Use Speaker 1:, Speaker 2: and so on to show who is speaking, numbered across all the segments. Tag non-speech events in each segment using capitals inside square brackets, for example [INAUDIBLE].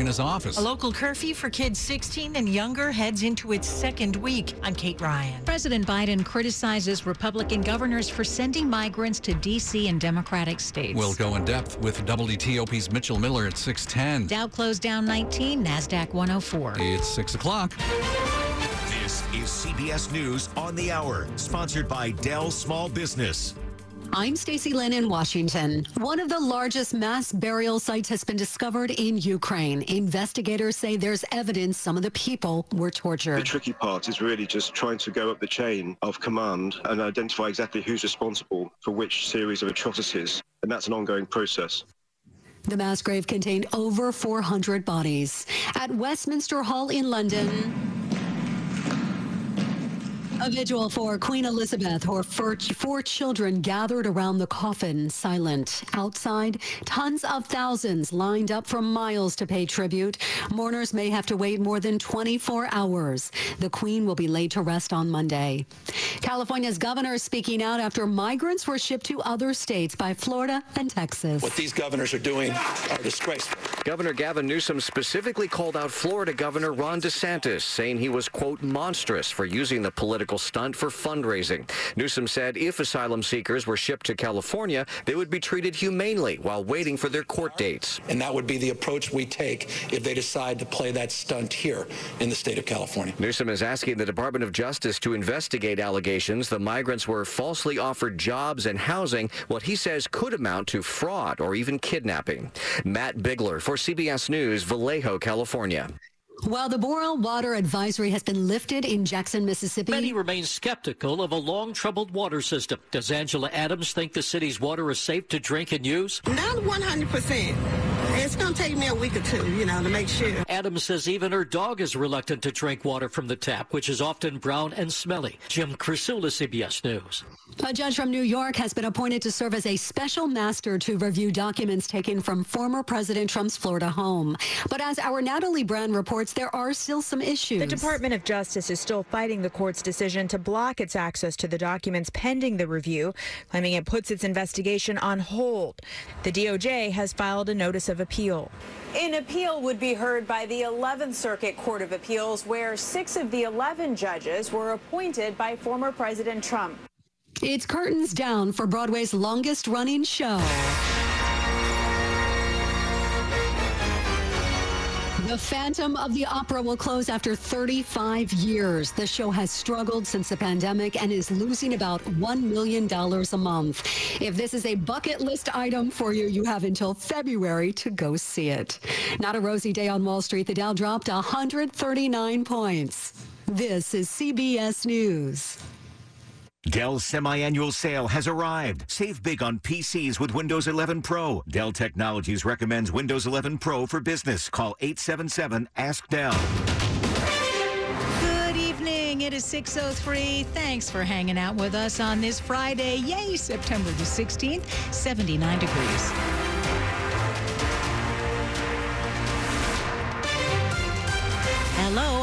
Speaker 1: in his office.
Speaker 2: A local curfew for kids 16 and younger heads into its second week. I'm Kate Ryan.
Speaker 3: President Biden criticizes Republican governors for sending migrants to D.C. and Democratic states.
Speaker 1: We'll go in depth with WTOP's Mitchell Miller at 610.
Speaker 3: Dow closed down 19, NASDAQ 104.
Speaker 1: It's 6 o'clock.
Speaker 4: This is CBS News on the Hour, sponsored by Dell Small Business.
Speaker 5: I'm Stacy Lynn in Washington. One of the largest mass burial sites has been discovered in Ukraine. Investigators say there's evidence some of the people were tortured.
Speaker 6: The tricky part is really just trying to go up the chain of command and identify exactly who's responsible for which series of atrocities. And that's an ongoing process.
Speaker 5: The mass grave contained over 400 bodies. At Westminster Hall in London, a vigil for Queen Elizabeth. Her four children gathered around the coffin, silent. Outside, tons of thousands lined up for miles to pay tribute. Mourners may have to wait more than 24 hours. The Queen will be laid to rest on Monday. California's governor is speaking out after migrants were shipped to other states by Florida and Texas.
Speaker 7: What these governors are doing are disgraceful.
Speaker 8: Governor Gavin Newsom specifically called out Florida Governor Ron DeSantis, saying he was, quote, monstrous for using the political political stunt for fundraising. Newsom said if asylum seekers were shipped to California, they would be treated humanely while waiting for their court dates.
Speaker 7: And that would be the approach we take if they decide to play that stunt here in the state of California.
Speaker 8: Newsom is asking the Department of Justice to investigate allegations the migrants were falsely offered jobs and housing, what he says could amount to fraud or even kidnapping. Matt Bigler for CBS News, Vallejo, California.
Speaker 5: While the boil water advisory has been lifted in Jackson, Mississippi.
Speaker 9: Many remain skeptical of a long troubled water system. Does Angela Adams think the city's water is safe to drink and use?
Speaker 10: Not 100%. It's going to take me a week or two, you know, to make sure.
Speaker 9: Adams says even her dog is reluctant to drink water from the tap, which is often brown and smelly. Jim Krasula, CBS News.
Speaker 5: A judge from New York has been appointed to serve as a special master to review documents taken from former President Trump's Florida home. But as our Natalie Brand reports, there are still some issues.
Speaker 11: The Department of Justice is still fighting the court's decision to block its access to the documents pending the review, claiming it puts its investigation on hold. The DOJ has filed a notice of appeal.
Speaker 12: An appeal would be heard by the 11th Circuit Court of Appeals, where six of the 11 judges were appointed by former President Trump.
Speaker 5: It's curtains down for Broadway's longest running show. The Phantom of the Opera will close after 35 years. The show has struggled since the pandemic and is losing about $1 million a month. If this is a bucket list item for you, you have until February to go see it. Not a rosy day on Wall Street. The Dow dropped 139 points. This is CBS News.
Speaker 4: Dell's semi-annual sale has arrived. Save big on PCs with Windows 11 Pro. Dell Technologies recommends Windows 11 Pro for business. Call 877-ASK-DELL.
Speaker 3: Good evening. It is 6.03. Thanks for hanging out with us on this Friday. Yay, September the 16th, 79 degrees.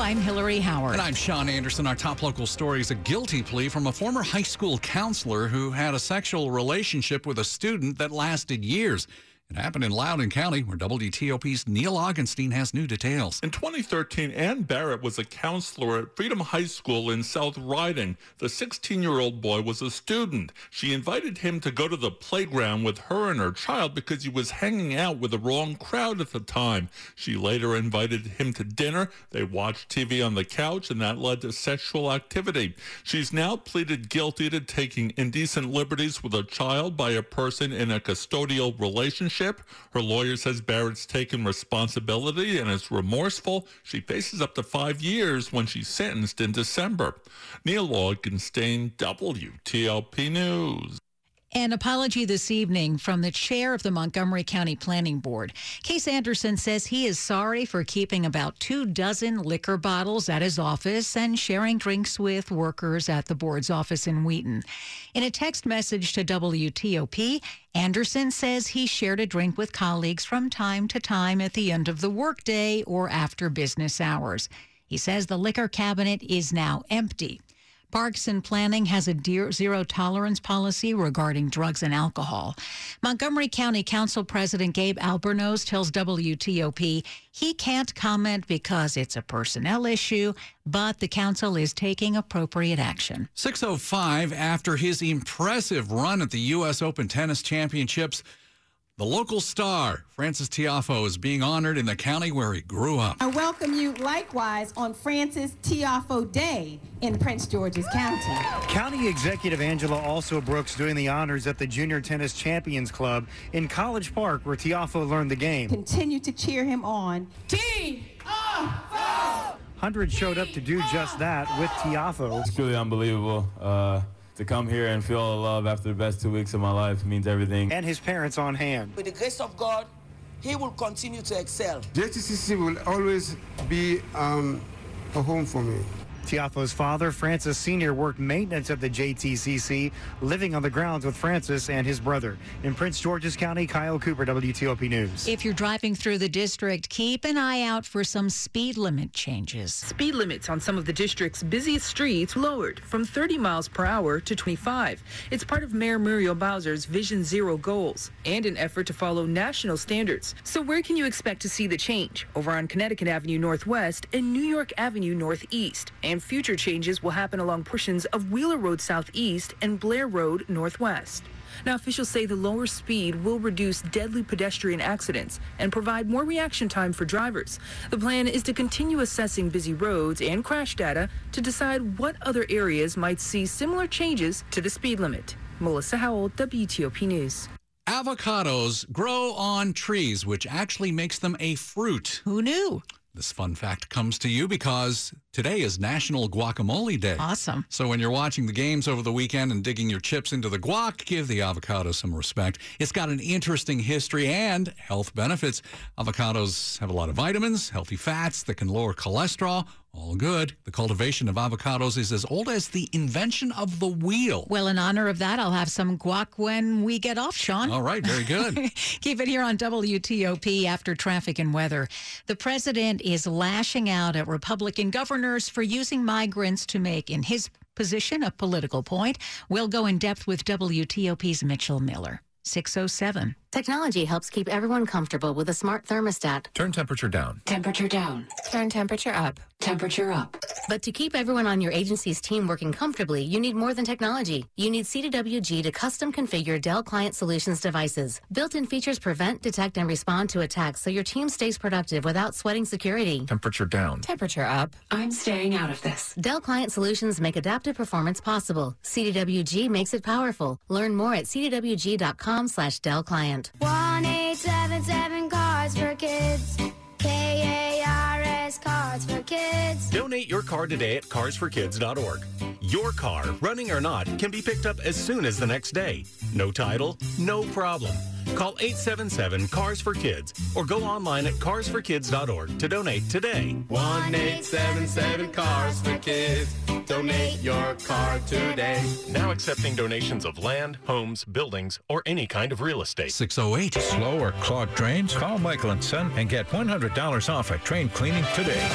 Speaker 3: I'm Hillary Howard.
Speaker 1: And I'm Sean Anderson. Our top local story is a guilty plea from a former high school counselor who had a sexual relationship with a student that lasted years. It happened in Loudoun County, where WTOP's Neil Augenstein has new details.
Speaker 13: In 2013, Ann Barrett was a counselor at Freedom High School in South Riding. The 16 year old boy was a student. She invited him to go to the playground with her and her child because he was hanging out with the wrong crowd at the time. She later invited him to dinner. They watched TV on the couch, and that led to sexual activity. She's now pleaded guilty to taking indecent liberties with a child by a person in a custodial relationship Her lawyer says Barrett's taken responsibility and is remorseful. She faces up to five years when she's sentenced in December. Neil Augenstein, WTOP News.
Speaker 3: An apology this evening from the chair of the Montgomery County Planning Board. Casey Anderson says he is sorry for keeping about two dozen liquor bottles at his office and sharing drinks with workers at the board's office in Wheaton. In a text message to WTOP, Anderson says he shared a drink with colleagues from time to time at the end of the workday or after business hours. He says the liquor cabinet is now empty. Parks and Planning has a zero tolerance policy regarding drugs and alcohol. Montgomery County Council President Gabe Albornoz tells WTOP he can't comment because it's a personnel issue, but the council is taking appropriate action.
Speaker 1: 605 after his impressive run at the U.S. Open Tennis Championships. The local star, Frances Tiafoe, is being honored in the county where he grew up.
Speaker 14: I welcome you likewise on Frances Tiafoe Day in Prince George's County.
Speaker 15: County Executive Angela Alsobrooks doing the honors at the Junior Tennis Champions Club in College Park, where Tiafoe learned the game.
Speaker 14: Continue to cheer him on.
Speaker 15: Tiafoe! Hundreds showed up to do just that with Tiafoe.
Speaker 16: It's truly unbelievable. Uh, to come here and feel the love after the best two weeks of my life means everything.
Speaker 15: And his parents on hand.
Speaker 17: With the grace of God, he will continue to excel.
Speaker 18: JTCC will always be um, a home for me.
Speaker 15: Tiafoe's father, Frances Sr., worked maintenance at the JTCC, living on the grounds with Frances and his brother. In Prince George's County, Kyle Cooper, WTOP News.
Speaker 3: If you're driving through the district, keep an eye out for some speed limit changes.
Speaker 19: Speed limits on some of the district's busiest streets lowered from 30 miles per hour to 25. It's part of Mayor Muriel Bowser's Vision Zero goals and an effort to follow national standards. So where can you expect to see the change? Over on Connecticut Avenue Northwest and New York Avenue Northeast. And and future changes will happen along portions of Wheeler Road Southeast and Blair Road Northwest. Now, officials say the lower speed will reduce deadly pedestrian accidents and provide more reaction time for drivers. The plan is to continue assessing busy roads and crash data to decide what other areas might see similar changes to the speed limit. Melissa Howell, WTOP News.
Speaker 1: Avocados grow on trees, which actually makes them a fruit.
Speaker 3: Who knew?
Speaker 1: This fun fact comes to you because today is National Guacamole Day.
Speaker 3: Awesome.
Speaker 1: So when you're watching the games over the weekend and digging your chips into the guac, give the avocado some respect. It's got an interesting history and health benefits. Avocados have a lot of vitamins, healthy fats that can lower cholesterol. All good. The cultivation of avocados is as old as the invention of the wheel.
Speaker 3: Well, in honor of that, I'll have some guac when we get off, Sean.
Speaker 1: All right, very good. [LAUGHS]
Speaker 3: Keep it here on WTOP after traffic and weather. The president is lashing out at Republican governors for using migrants to make, in his position, a political point. We'll go in depth with WTOP's Mitchell Miller. 607.
Speaker 20: Technology helps keep everyone comfortable with a smart thermostat.
Speaker 21: Turn temperature down.
Speaker 20: Temperature down.
Speaker 22: Turn temperature up.
Speaker 20: Temperature up. But to keep everyone on your agency's team working comfortably, you need more than technology. You need CDWG to custom configure Dell Client Solutions devices. Built-in features prevent, detect, and respond to attacks so your team stays productive without sweating security.
Speaker 21: Temperature down.
Speaker 22: Temperature up.
Speaker 20: I'm staying out of this. Dell Client Solutions make adaptive performance possible. CDWG makes it powerful. Learn more at cdwg.com slash Dell Client.
Speaker 23: 1877 Kars4Kids. K-A-R-S Kars4Kids.
Speaker 24: Donate your car today at carsforkids.org. Your car, running or not, can be picked up as soon as the next day. No title, no problem. Call 877 Cars for Kids or go online at carsforkids.org to donate today.
Speaker 25: 1 877 Cars for Kids. Donate your car today.
Speaker 24: Now accepting donations of land, homes, buildings, or any kind of real estate.
Speaker 1: 608.
Speaker 21: Slow or clogged drains? Call Michael and Son and get $100 off at train cleaning today.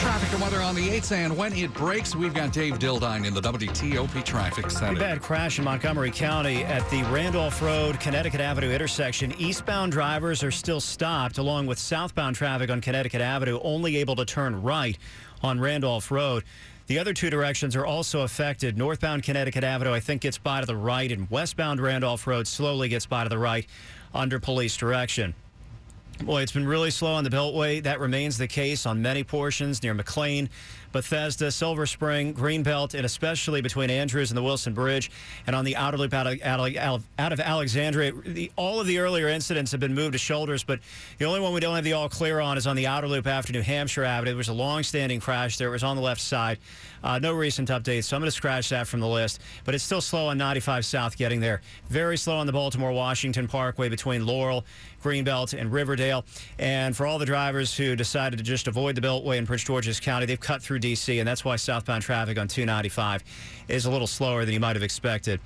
Speaker 1: Traffic and weather on the 8s, and when it breaks, we've got Dave Dildine in the WTOP Traffic Center.
Speaker 15: A bad crash in Montgomery County at the Randolph Road, Connecticut Avenue intersection. Eastbound drivers are still stopped, along with southbound traffic on Connecticut Avenue, only able to turn right on Randolph Road. The other two directions are also affected. Northbound Connecticut Avenue, I think, gets by to the right, and westbound Randolph Road slowly gets by to the right under police direction. Boy, it's been really slow on the Beltway. That remains the case on many portions near McLean, Bethesda, Silver Spring, Greenbelt, and especially between Andrews and the Wilson Bridge, and on the outer loop out of, out of, Alexandria. The, all of the earlier incidents have been moved to shoulders, but the only one we don't have the all clear on is on the outer loop after New Hampshire Avenue. There was a long-standing crash there. It was on the left side. Uh, no recent updates, so I'm going to scratch that from the list. But it's still slow on 95 South getting there. Very slow on the Baltimore-Washington Parkway between Laurel, Greenbelt, and Riverdale. And for all the drivers who decided to just avoid the Beltway in Prince George's County, they've cut through D.C., and that's why southbound traffic on 295 is a little slower than you might have expected.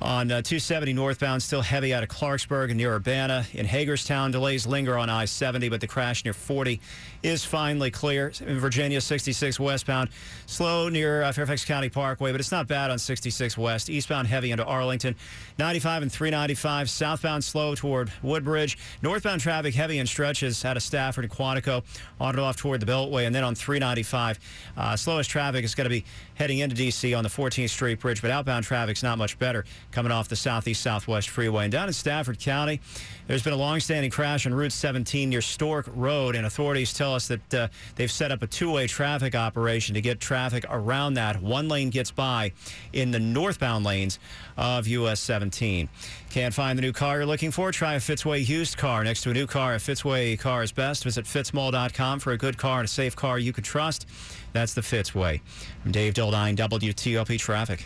Speaker 15: On uh, 270 northbound, still heavy out of Clarksburg and near Urbana. In Hagerstown, delays linger on I 70, but the crash near 40 is finally clear. In Virginia, 66 westbound, slow near uh, Fairfax County Parkway, but it's not bad on 66 west. Eastbound, heavy into Arlington. 95 and 395, southbound, slow toward Woodbridge. Northbound traffic, heavy in stretches out of Stafford and Quantico, on and off toward the Beltway. And then on 395, uh, slowest traffic is going to be heading into D.C. on the 14th Street Bridge, but outbound traffic's not much better coming off the southeast southwest freeway. And down in Stafford County, there's been a long-standing crash on Route 17 near Stork Road, and authorities tell us that uh, they've set up a two-way traffic operation to get traffic around that. One lane gets by in the northbound lanes of US 17. Can't find the new car you're looking for? Try a Fitzway used car. Next to a new car, a Fitzway car is best. Visit fitzmall.com for a good car and a safe car you can trust. That's the Fitzway. I'm Dave Dildine, WTOP Traffic.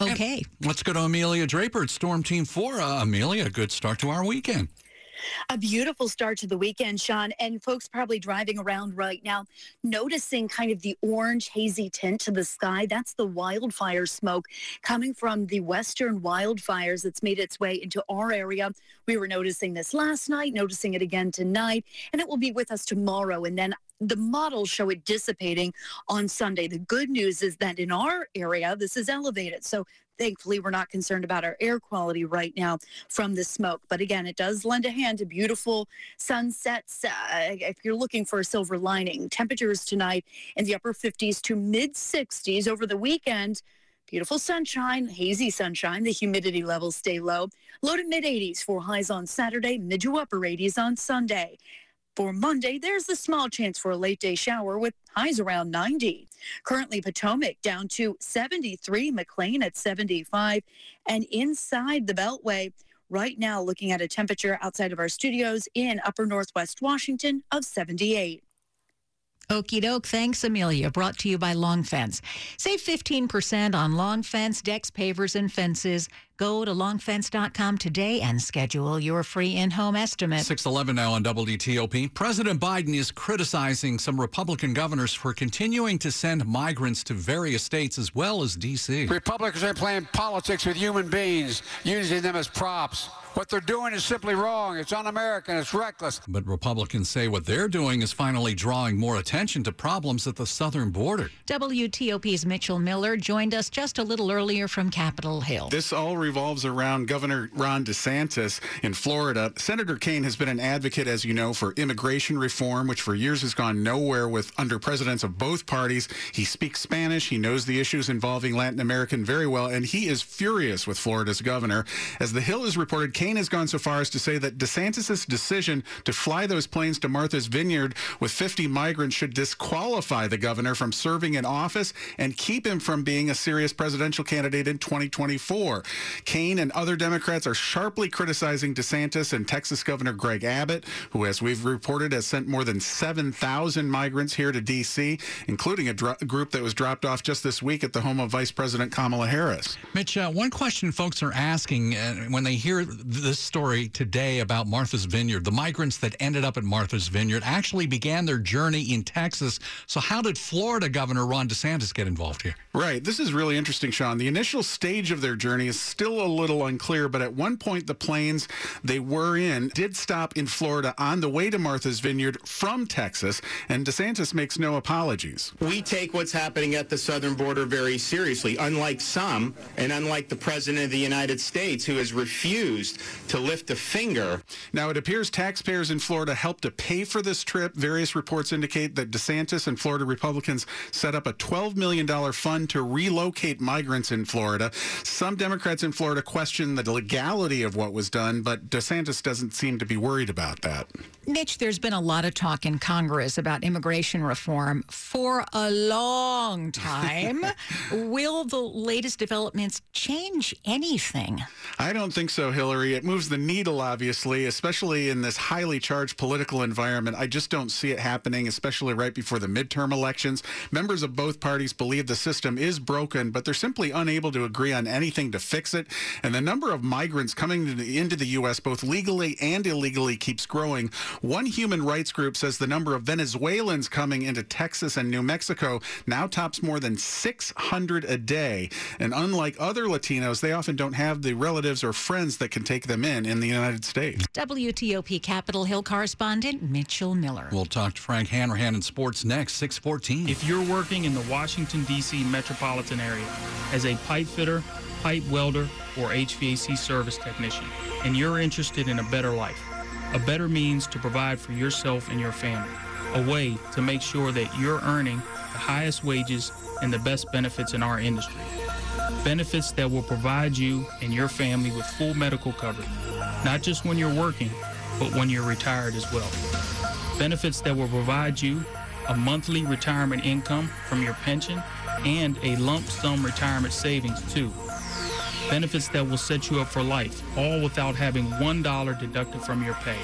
Speaker 3: Okay.
Speaker 1: Let's go to Amelia Draper at Storm Team 4. Uh, Amelia, good start to our weekend.
Speaker 26: A beautiful start to the weekend, Sean, and folks probably driving around right now, noticing kind of the orange hazy tint to the sky. That's the wildfire smoke coming from the western wildfires that's made its way into our area. We were noticing this last night, noticing it again tonight, and it will be with us tomorrow. And then the models show it dissipating on Sunday. The good news is that in our area, this is elevated. So thankfully we're not concerned about our air quality right now from the smoke but again it does lend a hand to beautiful sunsets uh, if you're looking for a silver lining temperatures tonight in the upper 50s to mid 60s over the weekend Beautiful sunshine, hazy sunshine. The humidity levels stay low. Low to mid 80s for highs on Saturday, mid to upper 80s on Sunday. For Monday, there's a small chance for a late day shower with highs around 90. Currently, Potomac down to 73, McLean at 75, and inside the Beltway, right now looking at a temperature outside of our studios in upper northwest Washington of 78.
Speaker 3: Okie doke. Thanks, Amelia. Brought to you by Long Fence. Save 15% on Long Fence, decks, pavers, and fences. Go to longfence.com today and schedule your free in home estimate.
Speaker 1: 611 now on WTOP. President Biden is criticizing some Republican governors for continuing to send migrants to various states as well as D.C.
Speaker 27: Republicans are playing politics with human beings, using them as props. What they're doing is simply wrong. It's un American. It's reckless.
Speaker 1: But Republicans say what they're doing is finally drawing more attention to problems at the southern border.
Speaker 3: WTOP's Mitchell Miller joined us just a little earlier from Capitol Hill.
Speaker 28: This all revolves around Governor Ron DeSantis in Florida. Senator Kaine has been an advocate, as you know, for immigration reform, which for years has gone nowhere with under presidents of both parties. He speaks Spanish. He knows the issues involving Latin American very well, and he is furious with Florida's governor. As The Hill has reported, Kaine has gone so far as to say that DeSantis' decision to fly those planes to Martha's Vineyard with 50 migrants should disqualify the governor from serving in office and keep him from being a serious presidential candidate in 2024. Kaine and other Democrats are sharply criticizing DeSantis and Texas Governor Greg Abbott, who, as we've reported, has sent more than 7,000 migrants here to D.C., including a, dro- group that was dropped off just this week at the home of Vice President Kamala Harris.
Speaker 1: Mitch, uh, one question folks are asking uh, when they hear this story today about Martha's Vineyard. The migrants that ended up at Martha's Vineyard actually began their journey in Texas. So, how did Florida Governor Ron DeSantis get involved here?
Speaker 28: Right. This is really interesting, Sean. The initial stage of their journey is still a little unclear, but at one point, the planes they were in did stop in Florida on the way to Martha's Vineyard from Texas, and DeSantis makes no apologies.
Speaker 29: We take what's happening at the southern border very seriously, unlike some, and unlike the President of the United States, who has refused to lift a finger.
Speaker 28: Now, it appears taxpayers in Florida helped to pay for this trip. Various reports indicate that DeSantis and Florida Republicans set up a $12 million fund to relocate migrants in Florida. Some Democrats in Florida question the legality of what was done, but DeSantis doesn't seem to be worried about that.
Speaker 3: Mitch, there's been a lot of talk in Congress about immigration reform for a long [LAUGHS] time. Will the latest developments change anything?
Speaker 28: I don't think so, Hillary. It moves the needle, obviously, especially in this highly charged political environment. I just don't see it happening, especially right before the midterm elections. Members of both parties believe the system is broken, but they're simply unable to agree on anything to fix it. And the number of migrants coming into the U.S., both legally and illegally, keeps growing. One human rights group says the number of Venezuelans coming into Texas and New Mexico now tops more than 600 a day. And unlike other Latinos, they often don't have the relatives or friends that can take them in in the United States.
Speaker 3: WTOP Capitol Hill correspondent Mitchell Miller.
Speaker 1: We'll talk to Frank Hanrahan in sports next, 614.
Speaker 30: If you're working in the Washington, D.C. metropolitan area as a pipe fitter, pipe welder, or HVAC service technician, and you're interested in a better life, a better means to provide for yourself and your family, a way to make sure that you're earning the highest wages and the best benefits in our industry. Benefits that will provide you and your family with full medical coverage, not just when you're working, but when you're retired as well. Benefits that will provide you a monthly retirement income from your pension and a lump sum retirement savings too. Benefits that will set you up for life, all without having $1 deducted from your pay.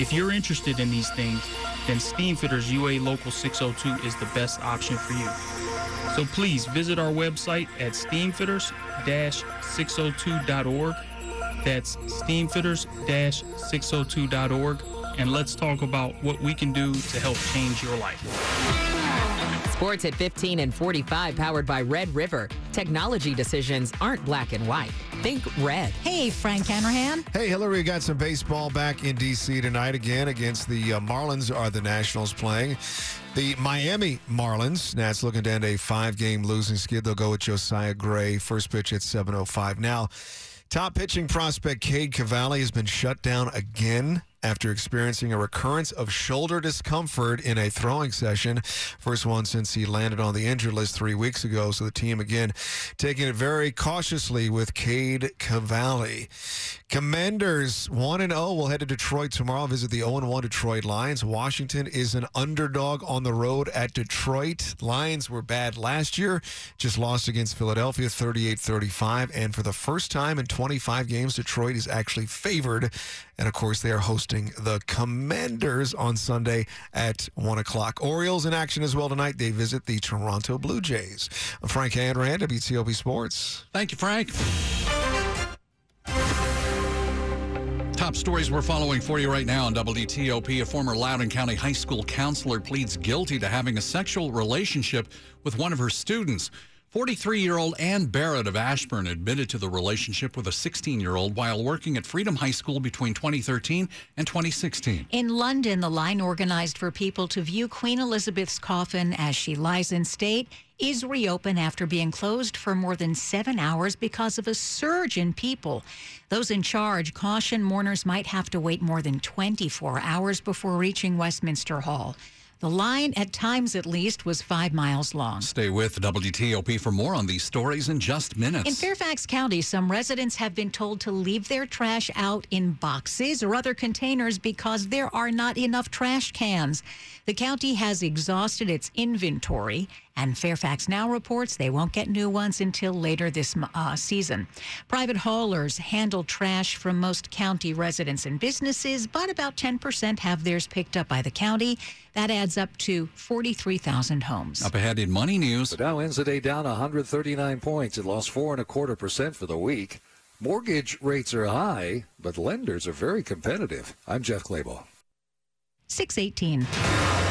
Speaker 30: If you're interested in these things, then Steamfitters UA Local 602 is the best option for you. So please visit our website at steamfitters-602.org. That's steamfitters-602.org. And let's talk about what we can do to help change your life.
Speaker 31: Sports at 15 and 45, powered by Red River. Technology decisions aren't black and white. Think red.
Speaker 3: Hey, Frank Hanrahan.
Speaker 32: Hey, Hillary, we got some baseball back in D.C. tonight again against the uh, Marlins. Are the Nationals playing? The Miami Marlins. Nats looking to end a five-game losing skid. They'll go with Josiah Gray. First pitch at 7:05. Now, top pitching prospect Cade Cavalli has been shut down again after experiencing a recurrence of shoulder discomfort in a throwing session. First one since he landed on the injured list three weeks ago. So the team again taking it very cautiously with Cade Cavalli. Commanders 1 and 0 will head to Detroit tomorrow, visit the 0 1 Detroit Lions. Washington is an underdog on the road at Detroit. Lions were bad last year, just lost against Philadelphia 38 35. And for the first time in 25 games, Detroit is actually favored. And of course, they are hosting the Commanders on Sunday at 1 o'clock. Orioles in action as well tonight. They visit the Toronto Blue Jays. I'm Frank Hanrahan, WTOP Sports.
Speaker 1: Thank you, Frank. Top stories we're following for you right now on WTOP. A former Loudoun County High School counselor pleads guilty to having a sexual relationship with one of her students. 43 year old Ann Barrett of Ashburn admitted to the relationship with a 16 year old while working at Freedom High School between 2013 and 2016.
Speaker 3: In London, the line organized for people to view Queen Elizabeth's coffin as she lies in state is reopened after being closed for more than seven hours because of a surge in people. Those in charge caution mourners might have to wait more than 24 hours before reaching Westminster Hall. The line, at times at least, was five miles long.
Speaker 1: Stay with WTOP for more on these stories in just minutes.
Speaker 3: In Fairfax County, some residents have been told to leave their trash out in boxes or other containers because there are not enough trash cans. The county has exhausted its inventory, and Fairfax now reports they won't get new ones until later this uh, season. Private haulers handle trash from most county residents and businesses, but about 10% have theirs picked up by the county. That adds up to 43,000 homes.
Speaker 1: Up ahead in money news.
Speaker 33: The Dow ends the day down 139 points. It lost four and a quarter percent for the week. Mortgage rates are high, but lenders are very competitive. I'm Jeff Claybaugh.
Speaker 3: 618.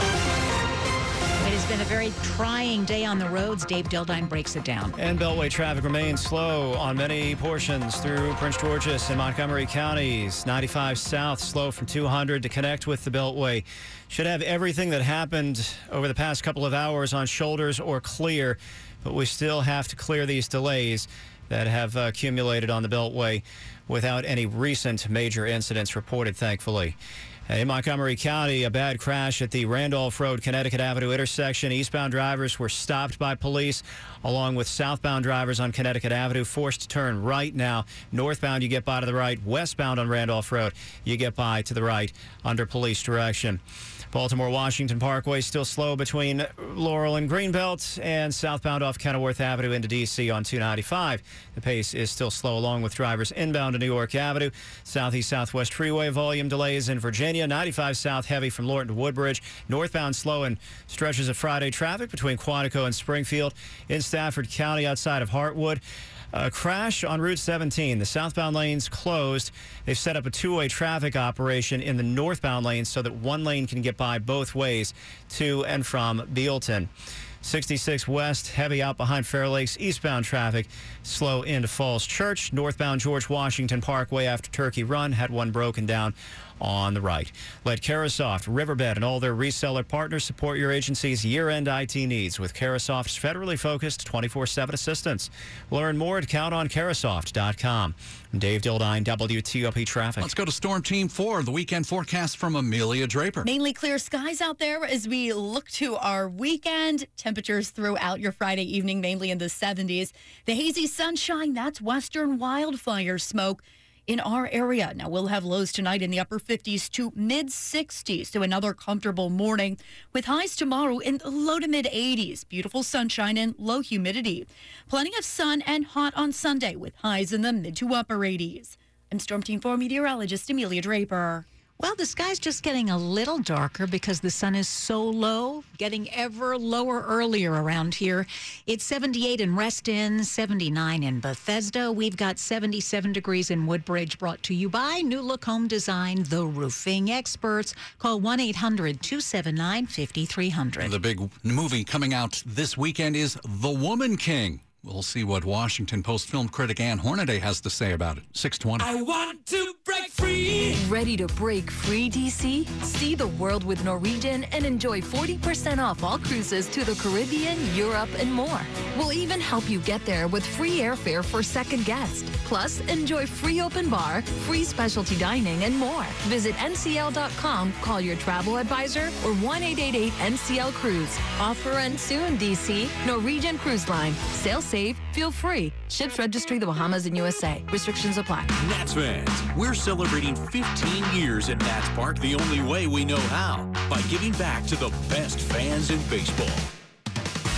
Speaker 3: It has been a very trying day on the roads. Dave Dildine breaks it down.
Speaker 15: And Beltway traffic remains slow on many portions through Prince George's and Montgomery counties. 95 south slow from 200 to connect with the Beltway. Should have everything that happened over the past couple of hours on shoulders or clear, but we still have to clear these delays. that have accumulated on the Beltway without any recent major incidents reported, thankfully. In Montgomery County, a bad crash at the Randolph Road, Connecticut Avenue intersection. Eastbound drivers were stopped by police, along with southbound drivers on Connecticut Avenue, forced to turn right now. Northbound, you get by to the right. Westbound on Randolph Road, you get by to the right under police direction. Baltimore Washington Parkway still slow between Laurel and Greenbelt and southbound off Kenilworth Avenue into D.C. on 295. The pace is still slow along with drivers inbound to New York Avenue. Southeast Southwest Freeway volume delays in Virginia. 95 south heavy from Lorton to Woodbridge. Northbound slow and stretches of Friday traffic between Quantico and Springfield. In Stafford County outside of Hartwood. A crash on Route 17. The southbound lanes closed. They've set up a two-way traffic operation in the northbound lanes so that one lane can get by both ways to and from Bealton. 66 West, heavy out behind Fair Lakes. Eastbound traffic slow into Falls Church. Northbound George Washington Parkway after Turkey Run had one broken down on the right. Let Carahsoft, Riverbed, and all their reseller partners support your agency's year-end IT needs with Carahsoft's federally focused 24-7 assistance. Learn more at countoncarahsoft.com. Dave Dildine, WTOP Traffic.
Speaker 1: Let's go to Storm Team 4, the weekend forecast from Amelia Draper.
Speaker 26: Mainly clear skies out there as we look to our weekend. Temperatures throughout your Friday evening, mainly in the 70s. The hazy sunshine, that's western wildfire smoke in our area. Now, we'll have lows tonight in the upper 50s to mid 60s, so another comfortable morning with highs tomorrow in the low to mid 80s. Beautiful sunshine and low humidity. Plenty of sun and hot on Sunday with highs in the mid to upper 80s. I'm Storm Team 4 meteorologist Amelia Draper.
Speaker 3: Well, the sky's just getting a little darker because the sun is so low, getting ever lower earlier around here. It's 78 in Reston, 79 in Bethesda. We've got 77 degrees in Woodbridge, brought to you by New Look Home Design, the roofing experts. Call 1 800 279 5300.
Speaker 1: The big movie coming out this weekend is The Woman King. We'll see what Washington Post film critic Ann Hornaday has to say about it. 620.
Speaker 34: I want to break free. Ready to break free, DC? See the world with Norwegian and enjoy 40% off all cruises to the Caribbean, Europe, and more. We'll even help you get there with free airfare for second guest. Plus, enjoy free open bar, free specialty dining, and more. Visit ncl.com, call your travel advisor, or 1 888 NCL Cruise. Offer ends soon, DC. Norwegian Cruise Line. Sail safe, feel free. Ships registry the Bahamas and USA. Restrictions apply.
Speaker 35: Nats fans, we're celebrating 15 years at Nats Park the only way we know how by giving back to the best fans in baseball.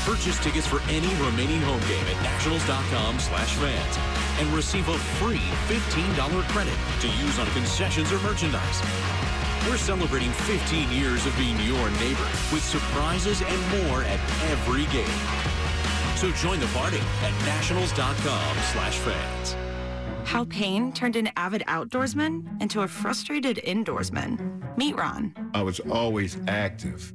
Speaker 35: Purchase tickets for any remaining home game at nationals.com slash fans and receive a free $15 credit to use on concessions or merchandise. We're celebrating 15 years of being your neighbor with surprises and more at every game. So join the party at nationals.com slash fans.
Speaker 36: How pain turned an avid outdoorsman into a frustrated indoorsman. Meet Ron.
Speaker 37: I was always active.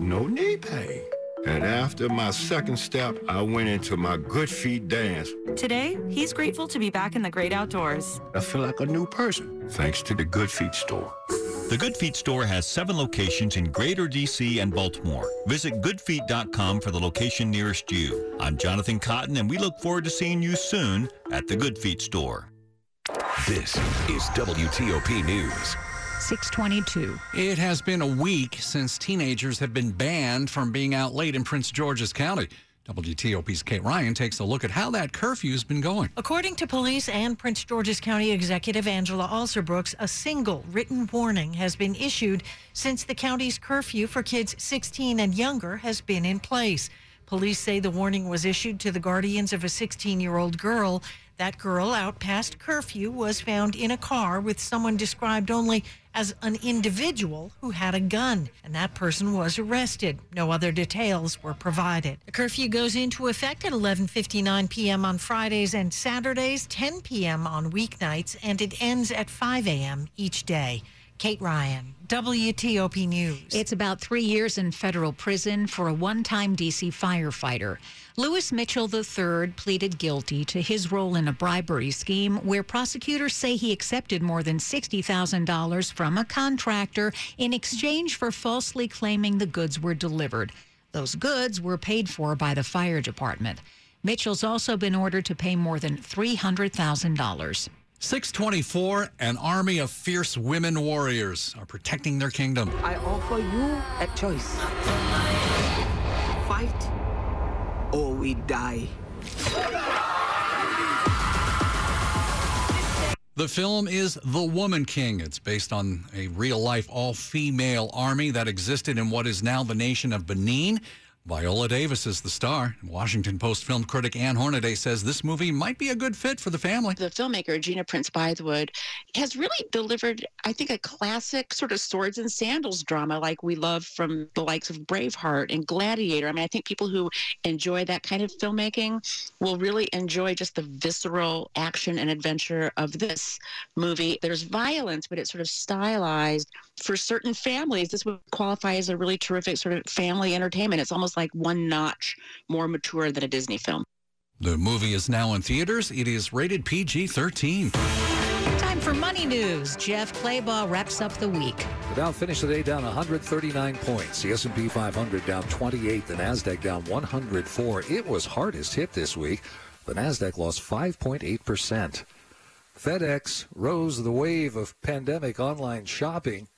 Speaker 37: no knee pain. And after my second step, I went into my good feet dance.
Speaker 36: Today, he's grateful to be back in the great outdoors.
Speaker 37: I feel like a new person, thanks to the Good Feet store.
Speaker 38: The Good Feet store has seven locations in Greater DC and Baltimore. Visit goodfeet.com for the location nearest you. I'm Jonathan Cotton, and we look forward to seeing you soon at the Good Feet store.
Speaker 22: This is WTOP News.
Speaker 3: 622.
Speaker 1: It has been a week since teenagers have been banned from being out late in Prince George's County. WTOP's Kate Ryan takes a look at how that curfew's been going.
Speaker 39: According to police and Prince George's County Executive Angela Alsobrooks, a single written warning has been issued since the county's curfew for kids 16 and younger has been in place. Police say the warning was issued to the guardians of a 16 year old girl. That girl, out past curfew, was found in a car with someone described only as an individual who had a gun, and that person was arrested. No other details were provided. The curfew goes into effect at 11:59 p.m. on Fridays and Saturdays, 10 p.m. on weeknights, and it ends at 5 a.m. each day. Kate Ryan, WTOP News.
Speaker 3: It's about three years in federal prison for a one time D.C. firefighter. Lewis Mitchell III pleaded guilty to his role in a bribery scheme where prosecutors say he accepted more than $60,000 from a contractor in exchange for falsely claiming the goods were delivered. Those goods were paid for by the fire department. Mitchell's also been ordered to pay more than $300,000.
Speaker 1: 624, an army of fierce women warriors are protecting their kingdom.
Speaker 40: I offer you a choice. Fight or we die.
Speaker 1: The film is The Woman King. It's based on a real life all female army that existed in what is now the nation of Benin. Viola Davis is the star. Washington Post film critic Ann Hornaday says this movie might be a good fit for the family.
Speaker 41: The filmmaker, Gina Prince Bythewood, has really delivered, I think, a classic sort of swords and sandals drama like we love from the likes of Braveheart and Gladiator. I mean, I think people who enjoy that kind of filmmaking will really enjoy just the visceral action and adventure of this movie. There's violence, but it's sort of stylized for certain families. This would qualify as a really terrific sort of family entertainment. It's almost like one notch more mature than a Disney film.
Speaker 1: The movie is now in theaters. It is rated PG 13.
Speaker 3: Time for money news. Jeff Claybaugh wraps up the week.
Speaker 33: The Dow finished the day down 139 points. The S&P 500 down 28. The Nasdaq down 104. It was hardest hit this week. The Nasdaq lost 5.8 percent. FedEx rose the wave of pandemic online shopping.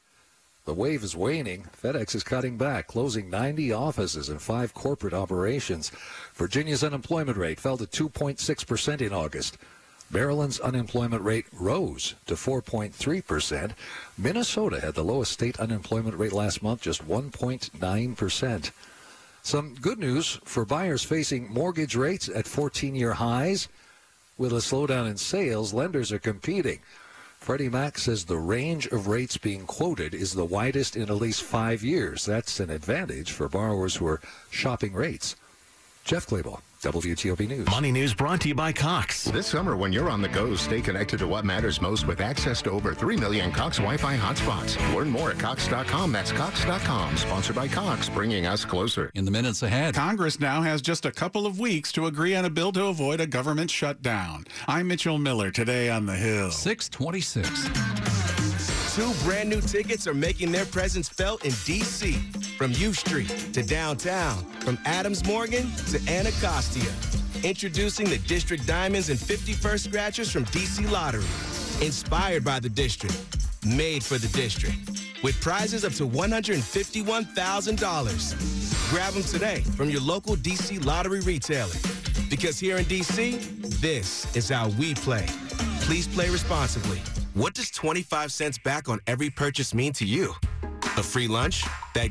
Speaker 33: The wave is waning. FedEx is cutting back, closing 90 offices and five corporate operations. Virginia's unemployment rate fell to 2.6% in August. Maryland's unemployment rate rose to 4.3%. Minnesota had the lowest state unemployment rate last month, just 1.9%. Some good news for buyers facing mortgage rates at 14 year highs. With a slowdown in sales, lenders are competing. Freddie Mac says the range of rates being quoted is the widest in at least five years. That's an advantage for borrowers who are shopping rates. Jeff Claybaugh, WTOP News.
Speaker 42: Money News brought to you by Cox.
Speaker 43: This summer, when you're on the go, stay connected to what matters most with access to over 3 million Cox Wi Fi hotspots. Learn more at Cox.com. That's Cox.com. Sponsored by Cox, bringing us closer.
Speaker 1: In the minutes ahead,
Speaker 28: Congress now has just a couple of weeks to agree on a bill to avoid a government shutdown. I'm Mitchell Miller today on the Hill.
Speaker 1: 626.
Speaker 44: Two brand new tickets are making their presence felt in D.C. From U Street to downtown, from Adams Morgan to Anacostia. Introducing the District Diamonds and 51st Scratchers from D.C. Lottery. Inspired by the district, made for the district. With prizes up to $151,000. Grab them today from your local D.C. Lottery retailer. Because here in D.C., this is how we play. Please play responsibly. What does 25 cents back on every purchase mean to you? A free lunch? That